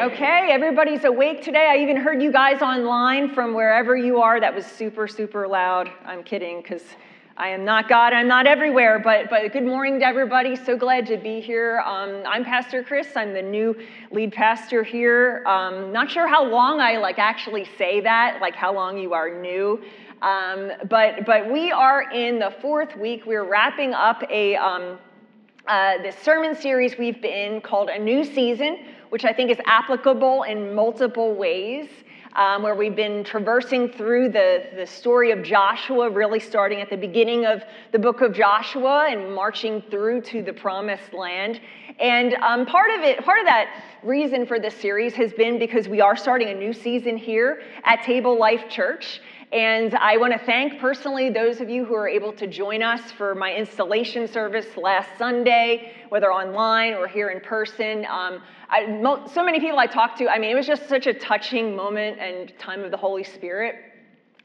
Okay, everybody's awake today. I even heard you guys online from wherever you are. That was super, super loud. I'm kidding because I am not God. I'm not everywhere. But, but good morning to everybody. So glad to be here. Um, I'm Pastor Chris. I'm the new lead pastor here. Um, not sure how long I like actually say that, like how long you are new. Um, but but we are in the fourth week. We're wrapping up a um, uh, this sermon series we've been called a new season which I think is applicable in multiple ways. Um, where we've been traversing through the, the story of Joshua, really starting at the beginning of the book of Joshua and marching through to the promised land. And um, part of it, part of that reason for this series has been because we are starting a new season here at Table Life Church. And I want to thank personally those of you who are able to join us for my installation service last Sunday, whether online or here in person. Um, I, so many people I talked to, I mean, it was just such a touching moment and time of the Holy Spirit.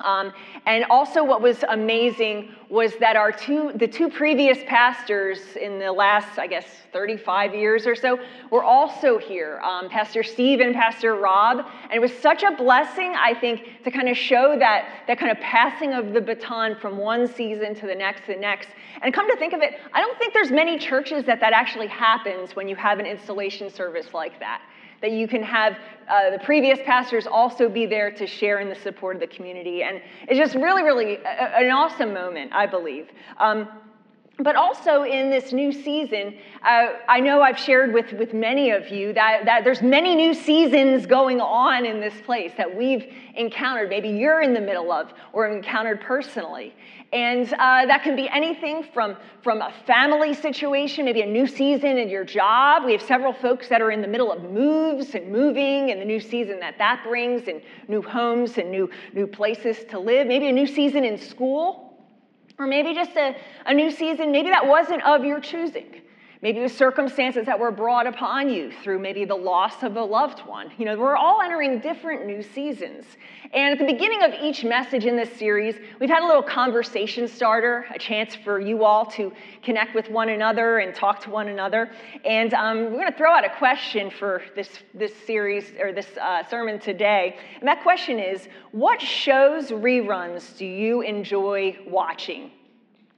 Um, and also, what was amazing was that our two, the two previous pastors in the last, I guess, 35 years or so, were also here. Um, Pastor Steve and Pastor Rob, and it was such a blessing, I think, to kind of show that that kind of passing of the baton from one season to the next, to the next. And come to think of it, I don't think there's many churches that that actually happens when you have an installation service like that that you can have uh, the previous pastors also be there to share in the support of the community. And it's just really, really a, an awesome moment, I believe. Um, but also in this new season, uh, I know I've shared with, with many of you that, that there's many new seasons going on in this place that we've encountered, maybe you're in the middle of or encountered personally. And uh, that can be anything from, from a family situation, maybe a new season in your job. We have several folks that are in the middle of moves and moving and the new season that that brings, and new homes and new, new places to live. Maybe a new season in school, or maybe just a, a new season, maybe that wasn't of your choosing. Maybe it was circumstances that were brought upon you through maybe the loss of a loved one. You know, we're all entering different new seasons. And at the beginning of each message in this series, we've had a little conversation starter, a chance for you all to connect with one another and talk to one another. And um, we're going to throw out a question for this, this series or this uh, sermon today. And that question is What shows reruns do you enjoy watching?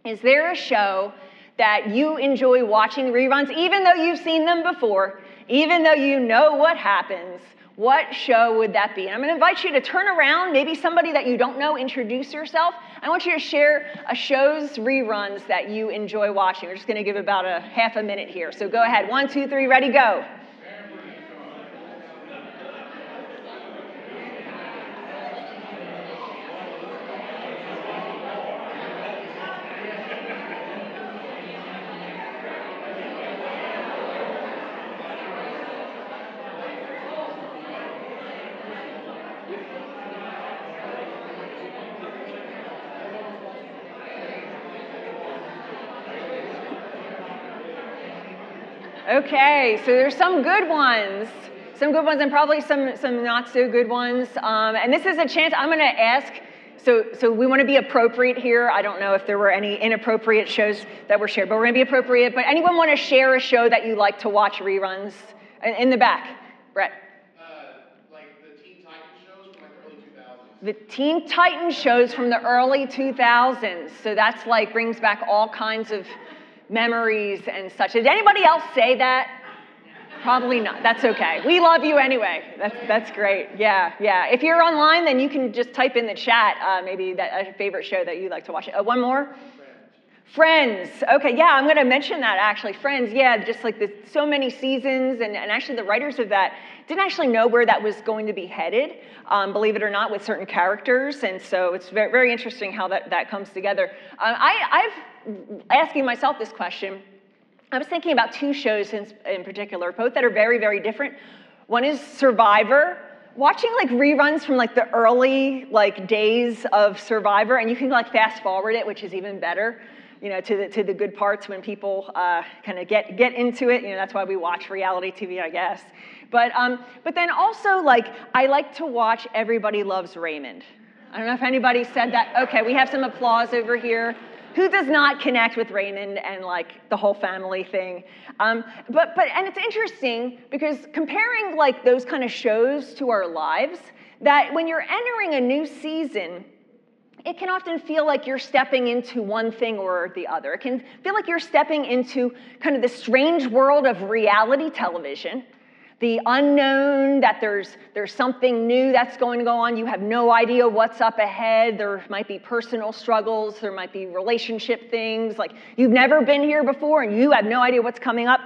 Is there a show? That you enjoy watching reruns, even though you've seen them before, even though you know what happens. What show would that be? And I'm going to invite you to turn around, maybe somebody that you don't know, introduce yourself. I want you to share a show's reruns that you enjoy watching. We're just going to give about a half a minute here. So go ahead. One, two, three, ready, go. Okay, so there's some good ones, some good ones, and probably some some not so good ones. Um, and this is a chance I'm going to ask. So, so we want to be appropriate here. I don't know if there were any inappropriate shows that were shared, but we're going to be appropriate. But anyone want to share a show that you like to watch reruns in, the back, Brett? Uh, the Teen Titans shows from like the early 2000s. The Teen Titans shows from the early 2000s. So that's like brings back all kinds of memories and such. Did anybody else say that? Probably not. That's okay. We love you anyway. That's, that's great. Yeah, yeah. If you're online, then you can just type in the chat uh, maybe that a favorite show that you like to watch. Uh, one more. Friends. Okay, yeah, I'm going to mention that actually. Friends, yeah, just like the, so many seasons, and, and actually the writers of that didn't actually know where that was going to be headed, um, believe it or not, with certain characters. And so it's very, very interesting how that, that comes together. Um, I, I've asking myself this question. I was thinking about two shows in, in particular, both that are very, very different. One is Survivor, watching like reruns from like the early like days of survivor and you can like fast forward it which is even better you know, to the, to the good parts when people uh, kind of get, get into it. You know, that's why we watch reality TV, I guess. But, um, but then also, like, I like to watch Everybody Loves Raymond. I don't know if anybody said that. Okay, we have some applause over here. who does not connect with Raymond and like the whole family thing? Um, but but and it's interesting because comparing like those kind of shows to our lives, that when you're entering a new season, it can often feel like you're stepping into one thing or the other. It can feel like you're stepping into kind of the strange world of reality television the unknown, that there's, there's something new that's going to go on. You have no idea what's up ahead. There might be personal struggles, there might be relationship things, like you've never been here before and you have no idea what's coming up.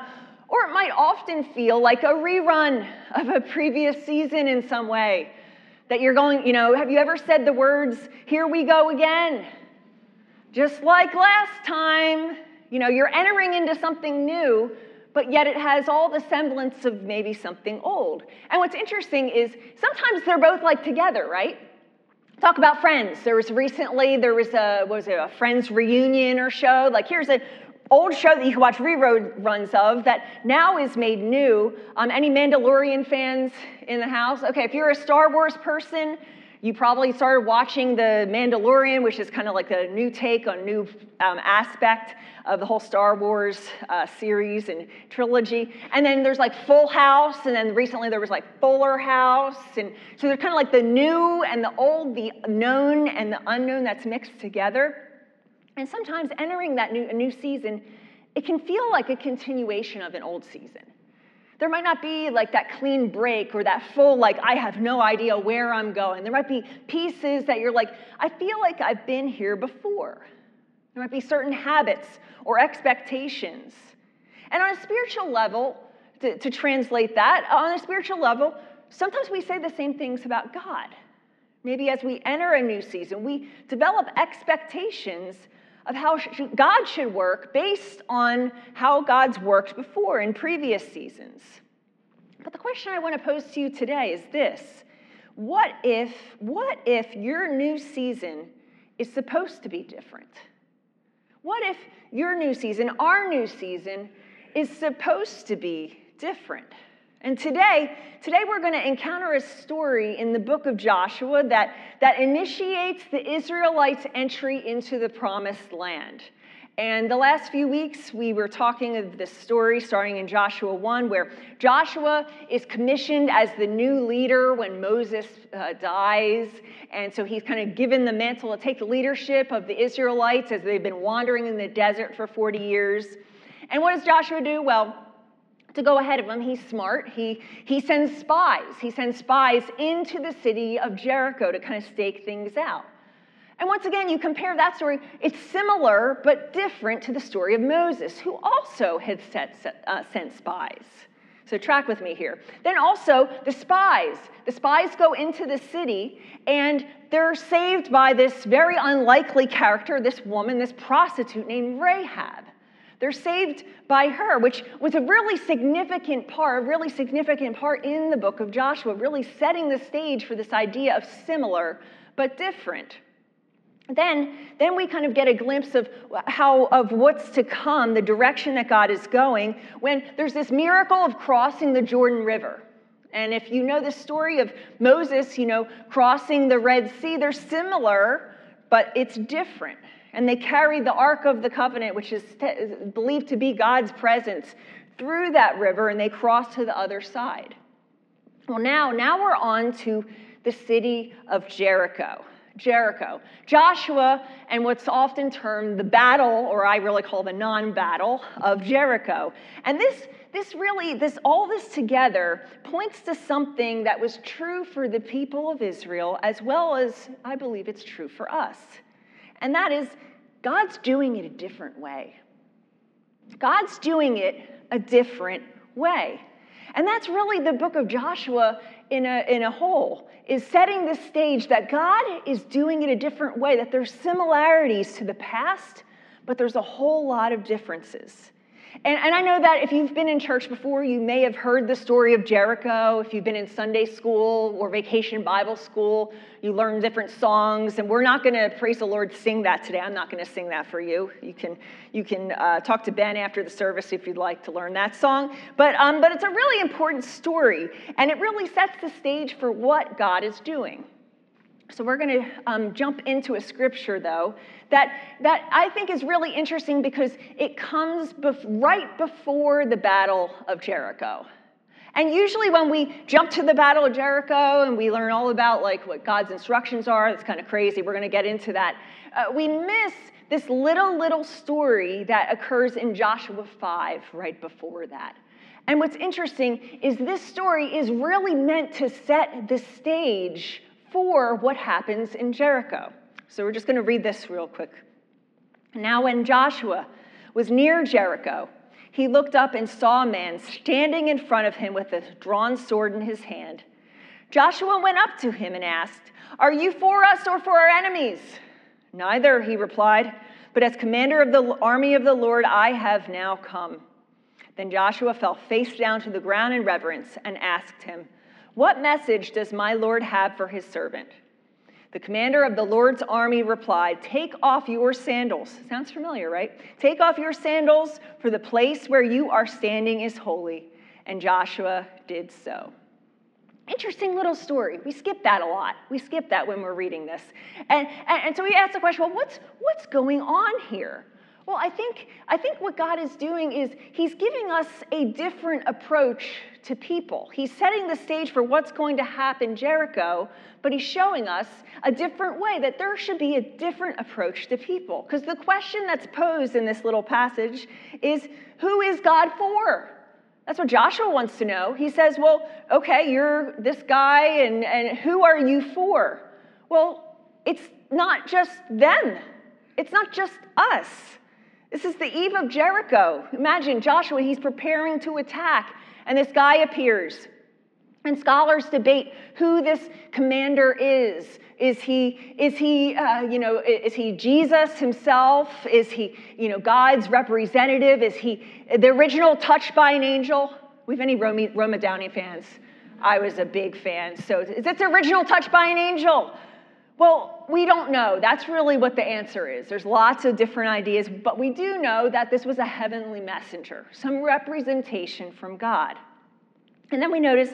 Or it might often feel like a rerun of a previous season in some way. That you're going, you know, have you ever said the words, here we go again? Just like last time. You know, you're entering into something new, but yet it has all the semblance of maybe something old. And what's interesting is sometimes they're both like together, right? Talk about friends. There was recently, there was a, was it a Friends reunion or show? Like here's an old show that you can watch reruns of that now is made new. Um, any Mandalorian fans in the house? Okay, if you're a Star Wars person, you probably started watching The Mandalorian, which is kind of like a new take on new um, aspect of the whole Star Wars uh, series and trilogy. And then there's like Full House, and then recently there was like Fuller House. And so they're kind of like the new and the old, the known and the unknown that's mixed together. And sometimes entering that new, new season, it can feel like a continuation of an old season. There might not be like that clean break or that full, like, I have no idea where I'm going. There might be pieces that you're like, I feel like I've been here before. There might be certain habits or expectations. And on a spiritual level, to, to translate that, on a spiritual level, sometimes we say the same things about God. Maybe as we enter a new season, we develop expectations of how God should work based on how God's worked before in previous seasons. But the question I want to pose to you today is this What if, what if your new season is supposed to be different? What if your new season, our new season, is supposed to be different? And today, today we're going to encounter a story in the book of Joshua that, that initiates the Israelites' entry into the promised land. And the last few weeks, we were talking of this story starting in Joshua 1, where Joshua is commissioned as the new leader when Moses uh, dies. And so he's kind of given the mantle to take the leadership of the Israelites as they've been wandering in the desert for 40 years. And what does Joshua do? Well, to go ahead of him. He's smart. He, he sends spies. He sends spies into the city of Jericho to kind of stake things out. And once again, you compare that story, it's similar but different to the story of Moses, who also had set, uh, sent spies. So, track with me here. Then also, the spies. The spies go into the city and they're saved by this very unlikely character, this woman, this prostitute named Rahab. They're saved by her, which was a really significant part, a really significant part in the book of Joshua, really setting the stage for this idea of similar but different. Then, then we kind of get a glimpse of how of what's to come, the direction that God is going, when there's this miracle of crossing the Jordan River. And if you know the story of Moses, you know, crossing the Red Sea, they're similar, but it's different and they carried the Ark of the Covenant, which is believed to be God's presence, through that river, and they crossed to the other side. Well, now, now we're on to the city of Jericho. Jericho. Joshua and what's often termed the battle, or I really call the non-battle of Jericho. And this, this really, this all this together points to something that was true for the people of Israel, as well as I believe it's true for us. And that is, God's doing it a different way. God's doing it a different way. And that's really the book of Joshua in a, in a whole, is setting the stage that God is doing it a different way, that there's similarities to the past, but there's a whole lot of differences. And, and I know that if you've been in church before, you may have heard the story of Jericho. If you've been in Sunday school or vacation Bible school, you learn different songs. And we're not going to, praise the Lord, sing that today. I'm not going to sing that for you. You can, you can uh, talk to Ben after the service if you'd like to learn that song. But, um, but it's a really important story, and it really sets the stage for what God is doing. So we're going to um, jump into a scripture, though, that, that I think is really interesting because it comes bef- right before the Battle of Jericho. And usually when we jump to the Battle of Jericho and we learn all about like what God's instructions are, it's kind of crazy. We're going to get into that. Uh, we miss this little, little story that occurs in Joshua 5 right before that. And what's interesting is this story is really meant to set the stage for what happens in Jericho. So we're just going to read this real quick. Now, when Joshua was near Jericho, he looked up and saw a man standing in front of him with a drawn sword in his hand. Joshua went up to him and asked, Are you for us or for our enemies? Neither, he replied, but as commander of the army of the Lord, I have now come. Then Joshua fell face down to the ground in reverence and asked him, What message does my Lord have for his servant? The commander of the Lord's army replied, Take off your sandals. Sounds familiar, right? Take off your sandals, for the place where you are standing is holy. And Joshua did so. Interesting little story. We skip that a lot. We skip that when we're reading this. And, and, and so we ask the question well, what's, what's going on here? Well, I think, I think what God is doing is He's giving us a different approach to people. He's setting the stage for what's going to happen Jericho, but He's showing us a different way that there should be a different approach to people. Because the question that's posed in this little passage is who is God for? That's what Joshua wants to know. He says, Well, okay, you're this guy, and, and who are you for? Well, it's not just them, it's not just us. This is the eve of Jericho. Imagine Joshua, he's preparing to attack, and this guy appears. And scholars debate who this commander is. Is he, is he, uh, you know, is he Jesus himself? Is he, you know, God's representative? Is he the original touched by an angel? We have any Roma, Roma Downey fans? I was a big fan. So is this original touched by an angel? Well, we don't know. That's really what the answer is. There's lots of different ideas, but we do know that this was a heavenly messenger, some representation from God. And then we notice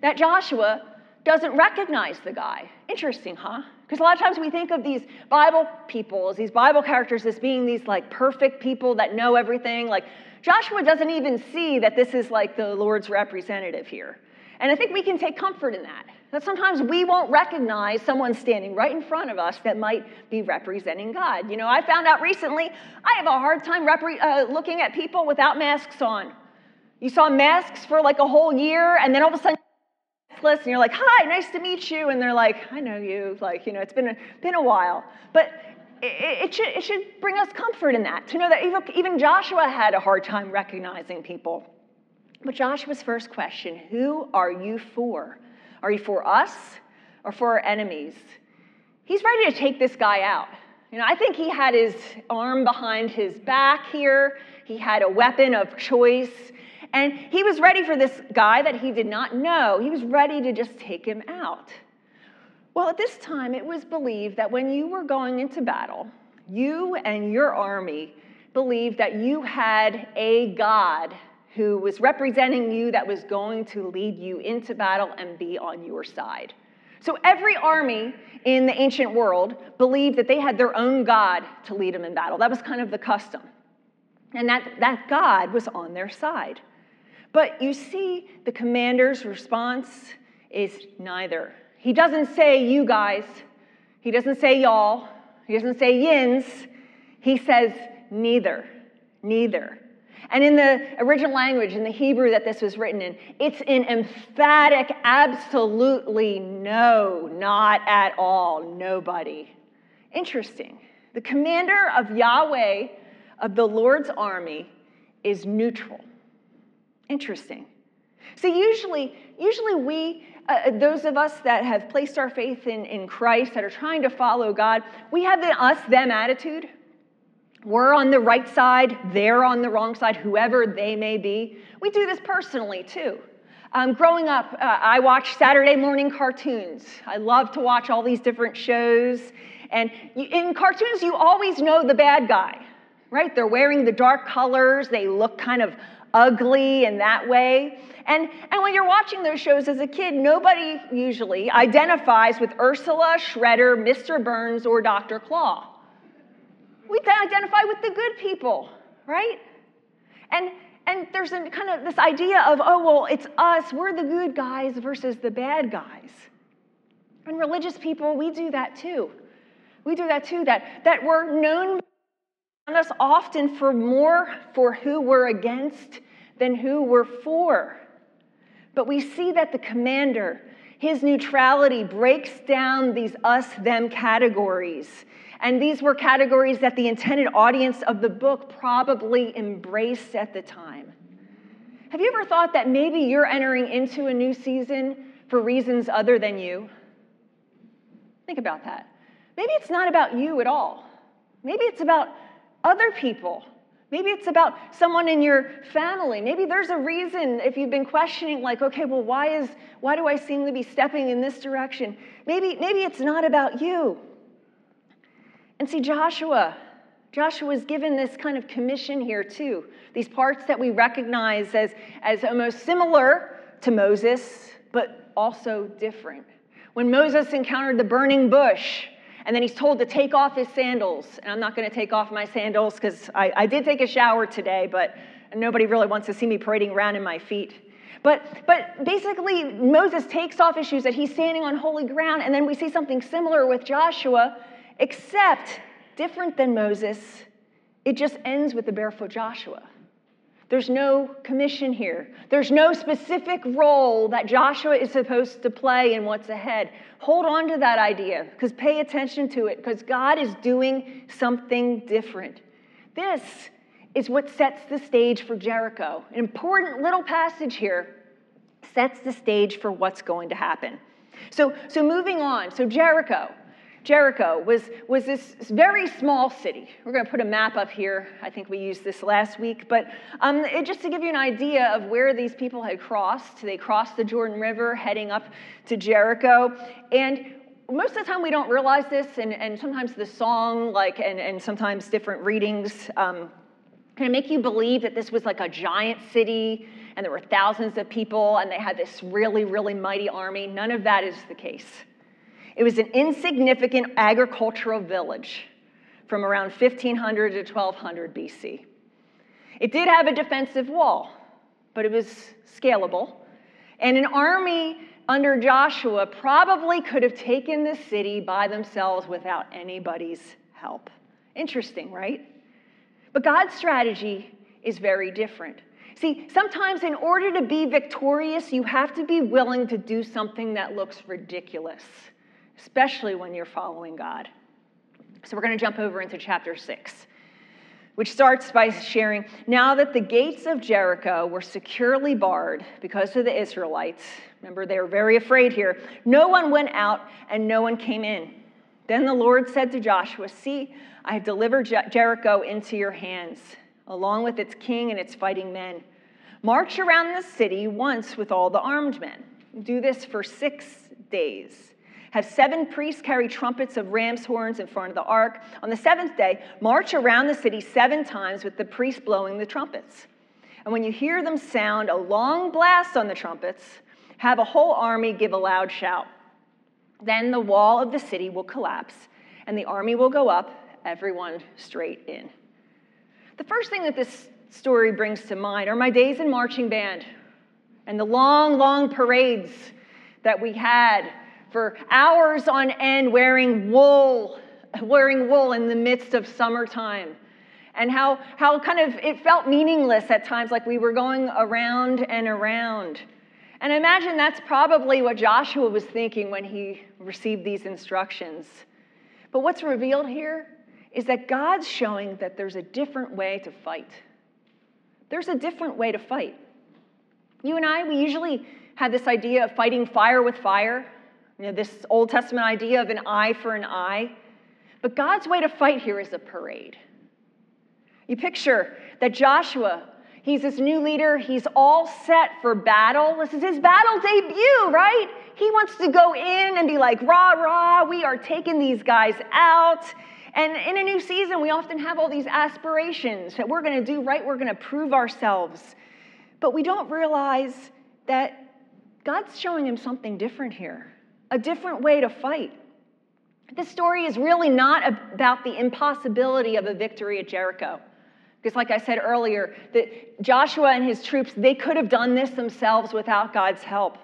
that Joshua doesn't recognize the guy. Interesting, huh? Because a lot of times we think of these Bible people as these Bible characters as being these like perfect people that know everything. Like Joshua doesn't even see that this is like the Lord's representative here. And I think we can take comfort in that. That sometimes we won't recognize someone standing right in front of us that might be representing God. You know, I found out recently I have a hard time repre- uh, looking at people without masks on. You saw masks for like a whole year, and then all of a sudden, and you're like, "Hi, nice to meet you," and they're like, "I know you." Like, you know, it's been a, been a while, but it, it, should, it should bring us comfort in that to know that even, even Joshua had a hard time recognizing people. But Joshua's first question: Who are you for? Are you for us or for our enemies? He's ready to take this guy out. You know, I think he had his arm behind his back here. He had a weapon of choice. And he was ready for this guy that he did not know. He was ready to just take him out. Well, at this time, it was believed that when you were going into battle, you and your army believed that you had a God who was representing you that was going to lead you into battle and be on your side. So every army in the ancient world believed that they had their own God to lead them in battle. That was kind of the custom. And that, that God was on their side. But you see, the commander's response is neither. He doesn't say you guys, he doesn't say y'all, he doesn't say yins. He says neither, neither. And in the original language, in the Hebrew that this was written in, it's an emphatic, absolutely no, not at all, nobody. Interesting. The commander of Yahweh, of the Lord's army, is neutral. Interesting. See, usually, usually we, uh, those of us that have placed our faith in, in Christ, that are trying to follow God, we have the us them attitude. We're on the right side, they're on the wrong side, whoever they may be. We do this personally too. Um, growing up, uh, I watched Saturday morning cartoons. I love to watch all these different shows. And in cartoons, you always know the bad guy, right? They're wearing the dark colors, they look kind of ugly in that way. And, and when you're watching those shows as a kid, nobody usually identifies with Ursula, Shredder, Mr. Burns, or Dr. Claw. We identify with the good people, right? And, and there's a, kind of this idea of, oh, well, it's us, we're the good guys versus the bad guys. And religious people, we do that too. We do that too, that, that we're known on us often for more for who we're against than who we're for. But we see that the commander, his neutrality breaks down these us them categories. And these were categories that the intended audience of the book probably embraced at the time. Have you ever thought that maybe you're entering into a new season for reasons other than you? Think about that. Maybe it's not about you at all. Maybe it's about other people. Maybe it's about someone in your family. Maybe there's a reason if you've been questioning, like, okay, well, why is why do I seem to be stepping in this direction? Maybe, maybe it's not about you. And see, Joshua, Joshua is given this kind of commission here too. These parts that we recognize as, as almost similar to Moses, but also different. When Moses encountered the burning bush, and then he's told to take off his sandals. And I'm not going to take off my sandals because I, I, did take a shower today, but nobody really wants to see me parading around in my feet. But, but basically, Moses takes off his shoes, that he's standing on holy ground. And then we see something similar with Joshua, except different than Moses, it just ends with the barefoot Joshua. There's no commission here. There's no specific role that Joshua is supposed to play in what's ahead. Hold on to that idea because pay attention to it because God is doing something different. This is what sets the stage for Jericho. An important little passage here sets the stage for what's going to happen. So, so moving on. So Jericho. Jericho was, was this very small city. We're going to put a map up here. I think we used this last week. But um, it, just to give you an idea of where these people had crossed, they crossed the Jordan River heading up to Jericho. And most of the time we don't realize this, and, and sometimes the song, like, and, and sometimes different readings, um, kind of make you believe that this was like a giant city and there were thousands of people and they had this really, really mighty army. None of that is the case. It was an insignificant agricultural village from around 1500 to 1200 BC. It did have a defensive wall, but it was scalable. And an army under Joshua probably could have taken the city by themselves without anybody's help. Interesting, right? But God's strategy is very different. See, sometimes in order to be victorious, you have to be willing to do something that looks ridiculous especially when you're following God. So we're going to jump over into chapter 6, which starts by sharing Now that the gates of Jericho were securely barred because of the Israelites, remember they were very afraid here, no one went out and no one came in. Then the Lord said to Joshua, See, I have delivered Jericho into your hands, along with its king and its fighting men. March around the city once with all the armed men. Do this for six days. Have seven priests carry trumpets of ram's horns in front of the ark. On the seventh day, march around the city seven times with the priests blowing the trumpets. And when you hear them sound a long blast on the trumpets, have a whole army give a loud shout. Then the wall of the city will collapse, and the army will go up, everyone straight in. The first thing that this story brings to mind are my days in marching band and the long, long parades that we had for hours on end wearing wool, wearing wool in the midst of summertime. And how, how kind of it felt meaningless at times, like we were going around and around. And I imagine that's probably what Joshua was thinking when he received these instructions. But what's revealed here is that God's showing that there's a different way to fight. There's a different way to fight. You and I, we usually have this idea of fighting fire with fire. You know, this Old Testament idea of an eye for an eye. But God's way to fight here is a parade. You picture that Joshua, he's this new leader, he's all set for battle. This is his battle debut, right? He wants to go in and be like, rah, rah, we are taking these guys out. And in a new season, we often have all these aspirations that we're going to do right, we're going to prove ourselves. But we don't realize that God's showing him something different here, a different way to fight. This story is really not about the impossibility of a victory at Jericho. Because, like I said earlier, that Joshua and his troops, they could have done this themselves without God's help.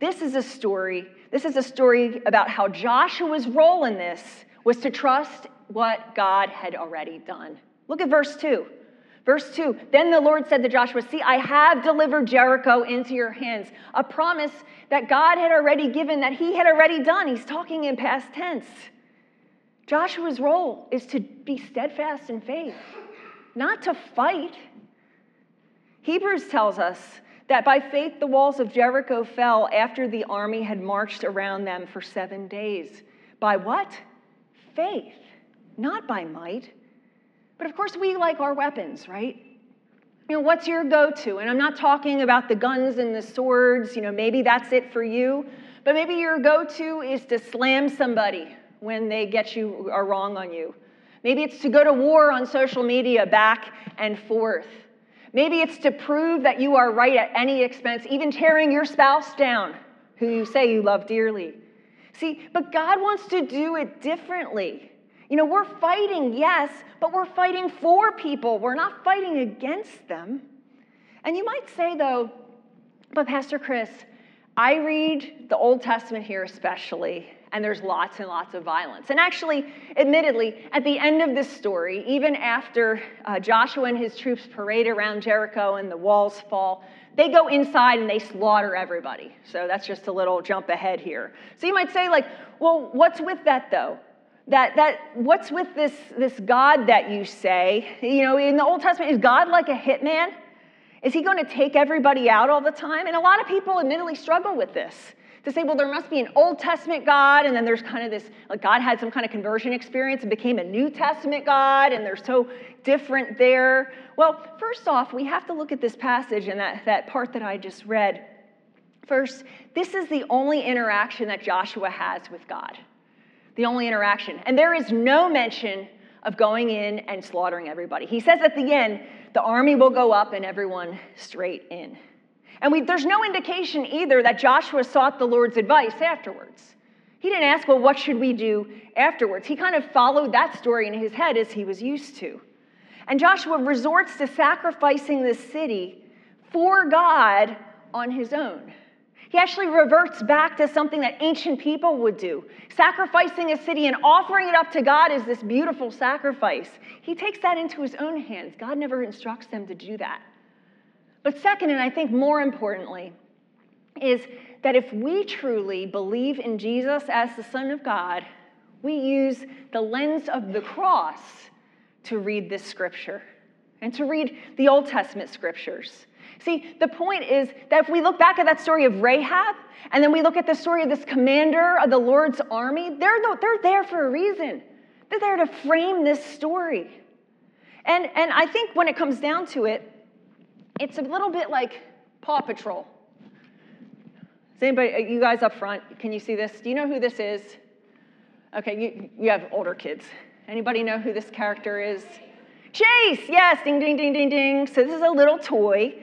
This is a story. This is a story about how Joshua's role in this was to trust what God had already done. Look at verse 2. Verse 2 Then the Lord said to Joshua, See, I have delivered Jericho into your hands. A promise that God had already given, that he had already done. He's talking in past tense. Joshua's role is to be steadfast in faith, not to fight. Hebrews tells us that by faith the walls of Jericho fell after the army had marched around them for seven days. By what? Faith, not by might. But of course, we like our weapons, right? You know, what's your go to? And I'm not talking about the guns and the swords, you know, maybe that's it for you. But maybe your go to is to slam somebody when they get you are wrong on you. Maybe it's to go to war on social media back and forth. Maybe it's to prove that you are right at any expense, even tearing your spouse down, who you say you love dearly. See, but God wants to do it differently. You know, we're fighting, yes, but we're fighting for people. We're not fighting against them. And you might say, though, but Pastor Chris, I read the Old Testament here especially, and there's lots and lots of violence. And actually, admittedly, at the end of this story, even after uh, Joshua and his troops parade around Jericho and the walls fall, they go inside and they slaughter everybody. So that's just a little jump ahead here. So you might say, like, well, what's with that though? That, that what's with this, this God that you say? You know, in the Old Testament, is God like a hitman? Is he going to take everybody out all the time? And a lot of people admittedly struggle with this. To say, well, there must be an Old Testament God, and then there's kind of this, like God had some kind of conversion experience and became a New Testament God, and they're so different there. Well, first off, we have to look at this passage and that, that part that I just read. First, this is the only interaction that Joshua has with God the only interaction. And there is no mention of going in and slaughtering everybody. He says at the end, the army will go up and everyone straight in. And we, there's no indication either that Joshua sought the Lord's advice afterwards. He didn't ask, well, what should we do afterwards? He kind of followed that story in his head as he was used to. And Joshua resorts to sacrificing the city for God on his own. He actually reverts back to something that ancient people would do. Sacrificing a city and offering it up to God is this beautiful sacrifice. He takes that into his own hands. God never instructs them to do that. But, second, and I think more importantly, is that if we truly believe in Jesus as the Son of God, we use the lens of the cross to read this scripture and to read the Old Testament scriptures. See, the point is that if we look back at that story of Rahab, and then we look at the story of this commander of the Lord's army, they're, they're there for a reason. They're there to frame this story. And, and I think when it comes down to it, it's a little bit like Paw Patrol. Is anybody, uh, you guys up front, can you see this? Do you know who this is? Okay, you, you have older kids. Anybody know who this character is? Chase, yes, ding, ding, ding, ding, ding. So this is a little toy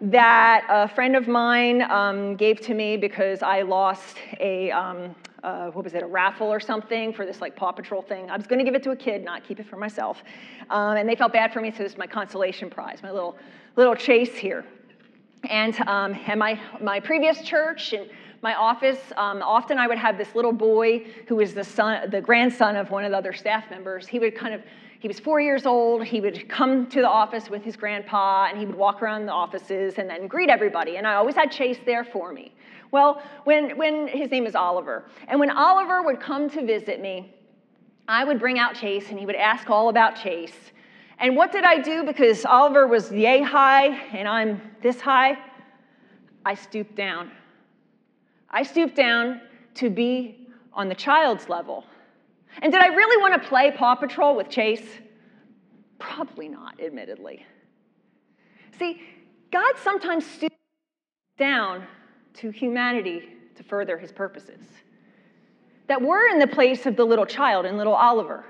that a friend of mine um, gave to me because I lost a, um, uh, what was it, a raffle or something for this like Paw Patrol thing. I was going to give it to a kid, not keep it for myself. Um, and they felt bad for me, so this is my consolation prize, my little, little chase here. And, um, and my, my previous church and my office, um, often I would have this little boy who was the son, the grandson of one of the other staff members. He would kind of he was four years old. He would come to the office with his grandpa and he would walk around the offices and then greet everybody. And I always had Chase there for me. Well, when, when his name is Oliver, and when Oliver would come to visit me, I would bring out Chase and he would ask all about Chase. And what did I do? Because Oliver was yay high and I'm this high, I stooped down. I stooped down to be on the child's level. And did I really want to play Paw Patrol with Chase? Probably not, admittedly. See, God sometimes stoops down to humanity to further his purposes. That we're in the place of the little child and little Oliver.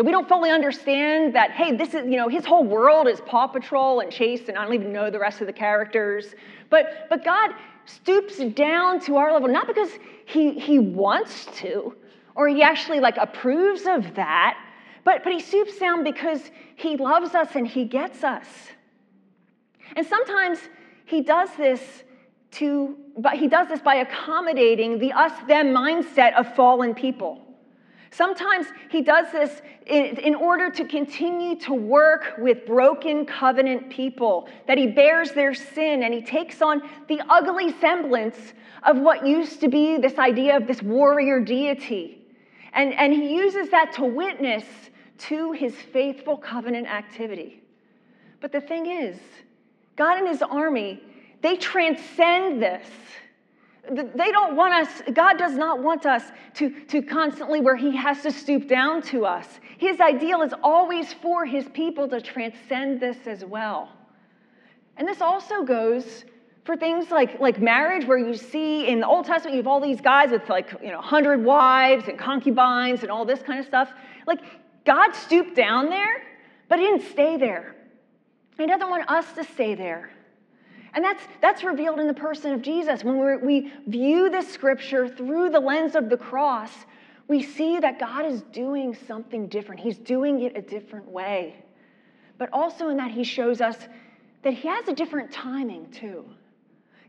that we don't fully understand that, hey, this is, you know, his whole world is Paw Patrol and Chase, and I don't even know the rest of the characters. But, but God stoops down to our level, not because he, he wants to, or he actually like approves of that, but, but he stoops down because he loves us and he gets us. And sometimes he does this to, but he does this by accommodating the us them mindset of fallen people. Sometimes he does this in, in, order to continue to work with broken covenant people, that he bears their sin and he takes on the ugly semblance of what used to be this idea of this warrior deity. And, and he uses that to witness to his faithful covenant activity. But the thing is, God and his army, they transcend this. They don't want us, God does not want us to, to constantly where He has to stoop down to us. His ideal is always for His people to transcend this as well. And this also goes for things like, like marriage, where you see in the Old Testament, you have all these guys with like, you know, 100 wives and concubines and all this kind of stuff. Like, God stooped down there, but He didn't stay there. He doesn't want us to stay there. And that's, that's revealed in the person of Jesus. When we view the scripture through the lens of the cross, we see that God is doing something different. He's doing it a different way. But also in that, He shows us that He has a different timing, too.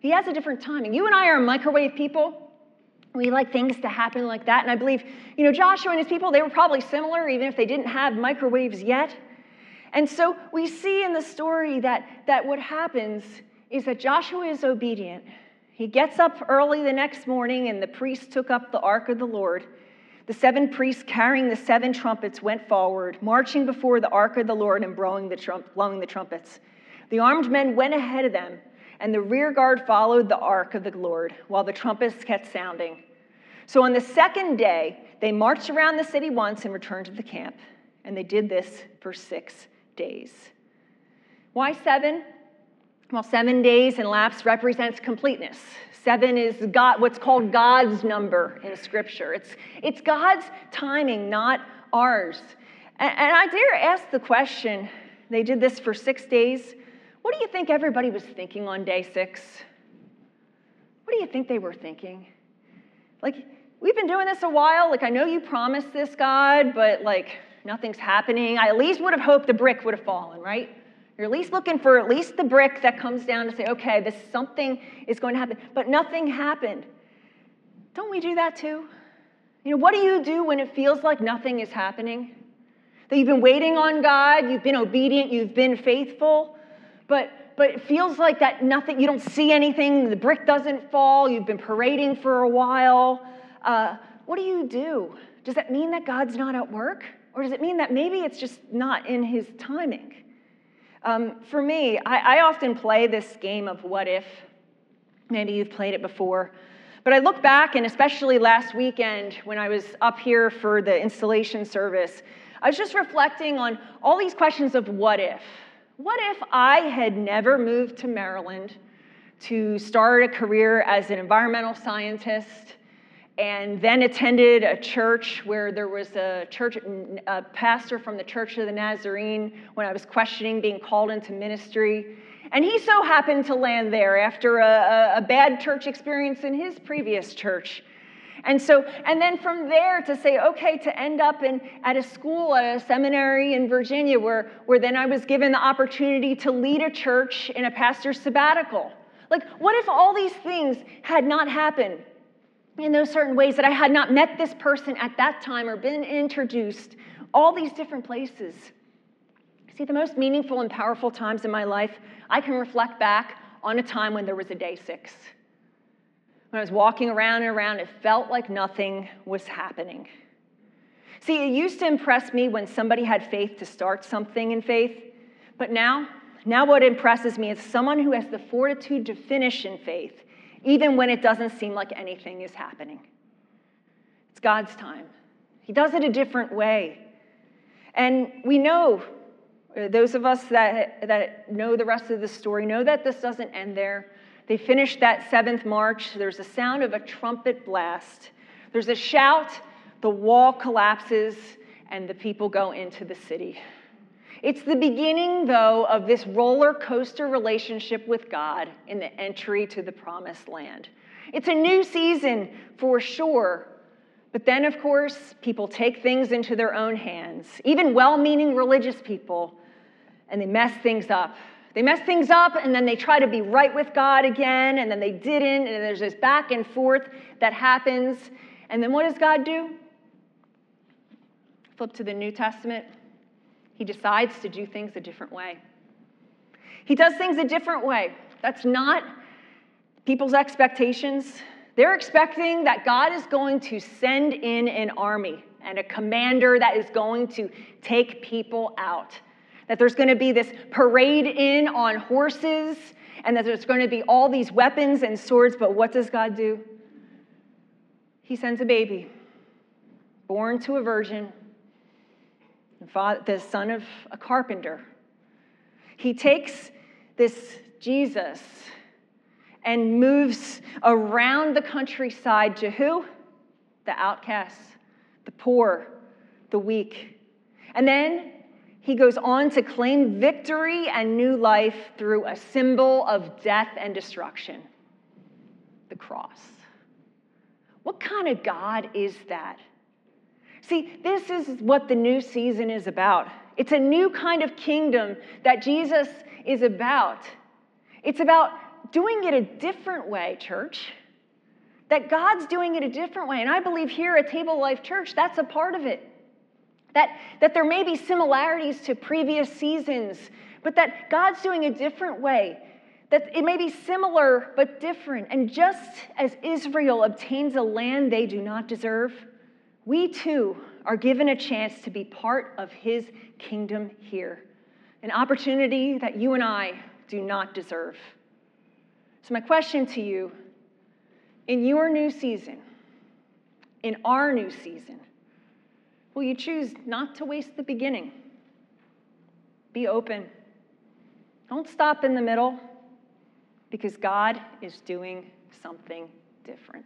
He has a different timing. You and I are microwave people. We like things to happen like that. And I believe, you know, Joshua and his people, they were probably similar, even if they didn't have microwaves yet. And so we see in the story that, that what happens is that Joshua is obedient. He gets up early the next morning, and the priests took up the ark of the Lord. The seven priests carrying the seven trumpets went forward, marching before the ark of the Lord and blowing the, trump, blowing the trumpets. The armed men went ahead of them, and the rear guard followed the ark of the Lord while the trumpets kept sounding. So on the second day, they marched around the city once and returned to the camp. And they did this for six days. Why seven? Well, seven days and lapse represents completeness. Seven is God, what's called God's number in Scripture. It's, it's God's timing, not ours. And, and I dare ask the question they did this for six days. What do you think everybody was thinking on day six? What do you think they were thinking? Like, we've been doing this a while. Like, I know you promised this, God, but like, nothing's happening. I at least would have hoped the brick would have fallen, right? You're at least looking for at least the brick that comes down to say, okay, this something is going to happen. But nothing happened. Don't we do that too? You know, what do you do when it feels like nothing is happening? That you've been waiting on God, you've been obedient, you've been faithful, but but it feels like that nothing, you don't see anything, the brick doesn't fall, you've been parading for a while. Uh, what do you do? Does that mean that God's not at work? Or does it mean that maybe it's just not in his timing? Um, for me, I, I often play this game of what if. Maybe you've played it before. But I look back, and especially last weekend when I was up here for the installation service, I was just reflecting on all these questions of what if. What if I had never moved to Maryland to start a career as an environmental scientist and then attended a church where there was a church a pastor from the Church of the Nazarene when I was questioning being called into ministry. And he so happened to land there after a, a, bad church experience in his previous church. And so, and then from there to say, okay, to end up in, at a school, at a seminary in Virginia, where, where then I was given the opportunity to lead a church in a pastor's sabbatical. Like, what if all these things had not happened? in those certain ways that I had not met this person at that time or been introduced, all these different places. See, the most meaningful and powerful times in my life, I can reflect back on a time when there was a day six. When I was walking around and around, it felt like nothing was happening. See, it used to impress me when somebody had faith to start something in faith, but now, now what impresses me is someone who has the fortitude to finish in faith even when it doesn't seem like anything is happening. It's God's time. He does it a different way. And we know, uh, those of us that, that know the rest of the story, know that this doesn't end there. They finish that seventh march. There's a sound of a trumpet blast. There's a shout. The wall collapses. and the people go into the city. It's the beginning, though, of this roller coaster relationship with God in the entry to the promised land. It's a new season for sure. But then, of course, people take things into their own hands, even well meaning religious people, and they mess things up. They mess things up and then they try to be right with God again, and then they didn't, and there's this back and forth that happens. And then what does God do? Flip to the New Testament. He decides to do things a different way. He does things a different way. That's not people's expectations. They're expecting that God is going to send in an army and a commander that is going to take people out. That there's going to be this parade in on horses and that there's going to be all these weapons and swords. But what does God do? He sends a baby born to a virgin, the son of a carpenter. He takes this Jesus and moves around the countryside to who? The outcasts, the poor, the weak. And then he goes on to claim victory and new life through a symbol of death and destruction the cross. What kind of God is that? See, this is what the new season is about. It's a new kind of kingdom that Jesus is about. It's about doing it a different way, church. That God's doing it a different way. And I believe here at Table Life Church, that's a part of it. That, that there may be similarities to previous seasons, but that God's doing a different way. That it may be similar but different. And just as Israel obtains a land they do not deserve, we too are given a chance to be part of his kingdom here. An opportunity that you and I do not deserve. So, my question to you in your new season, in our new season, will you choose not to waste the beginning? Be open. Don't stop in the middle because God is doing something different.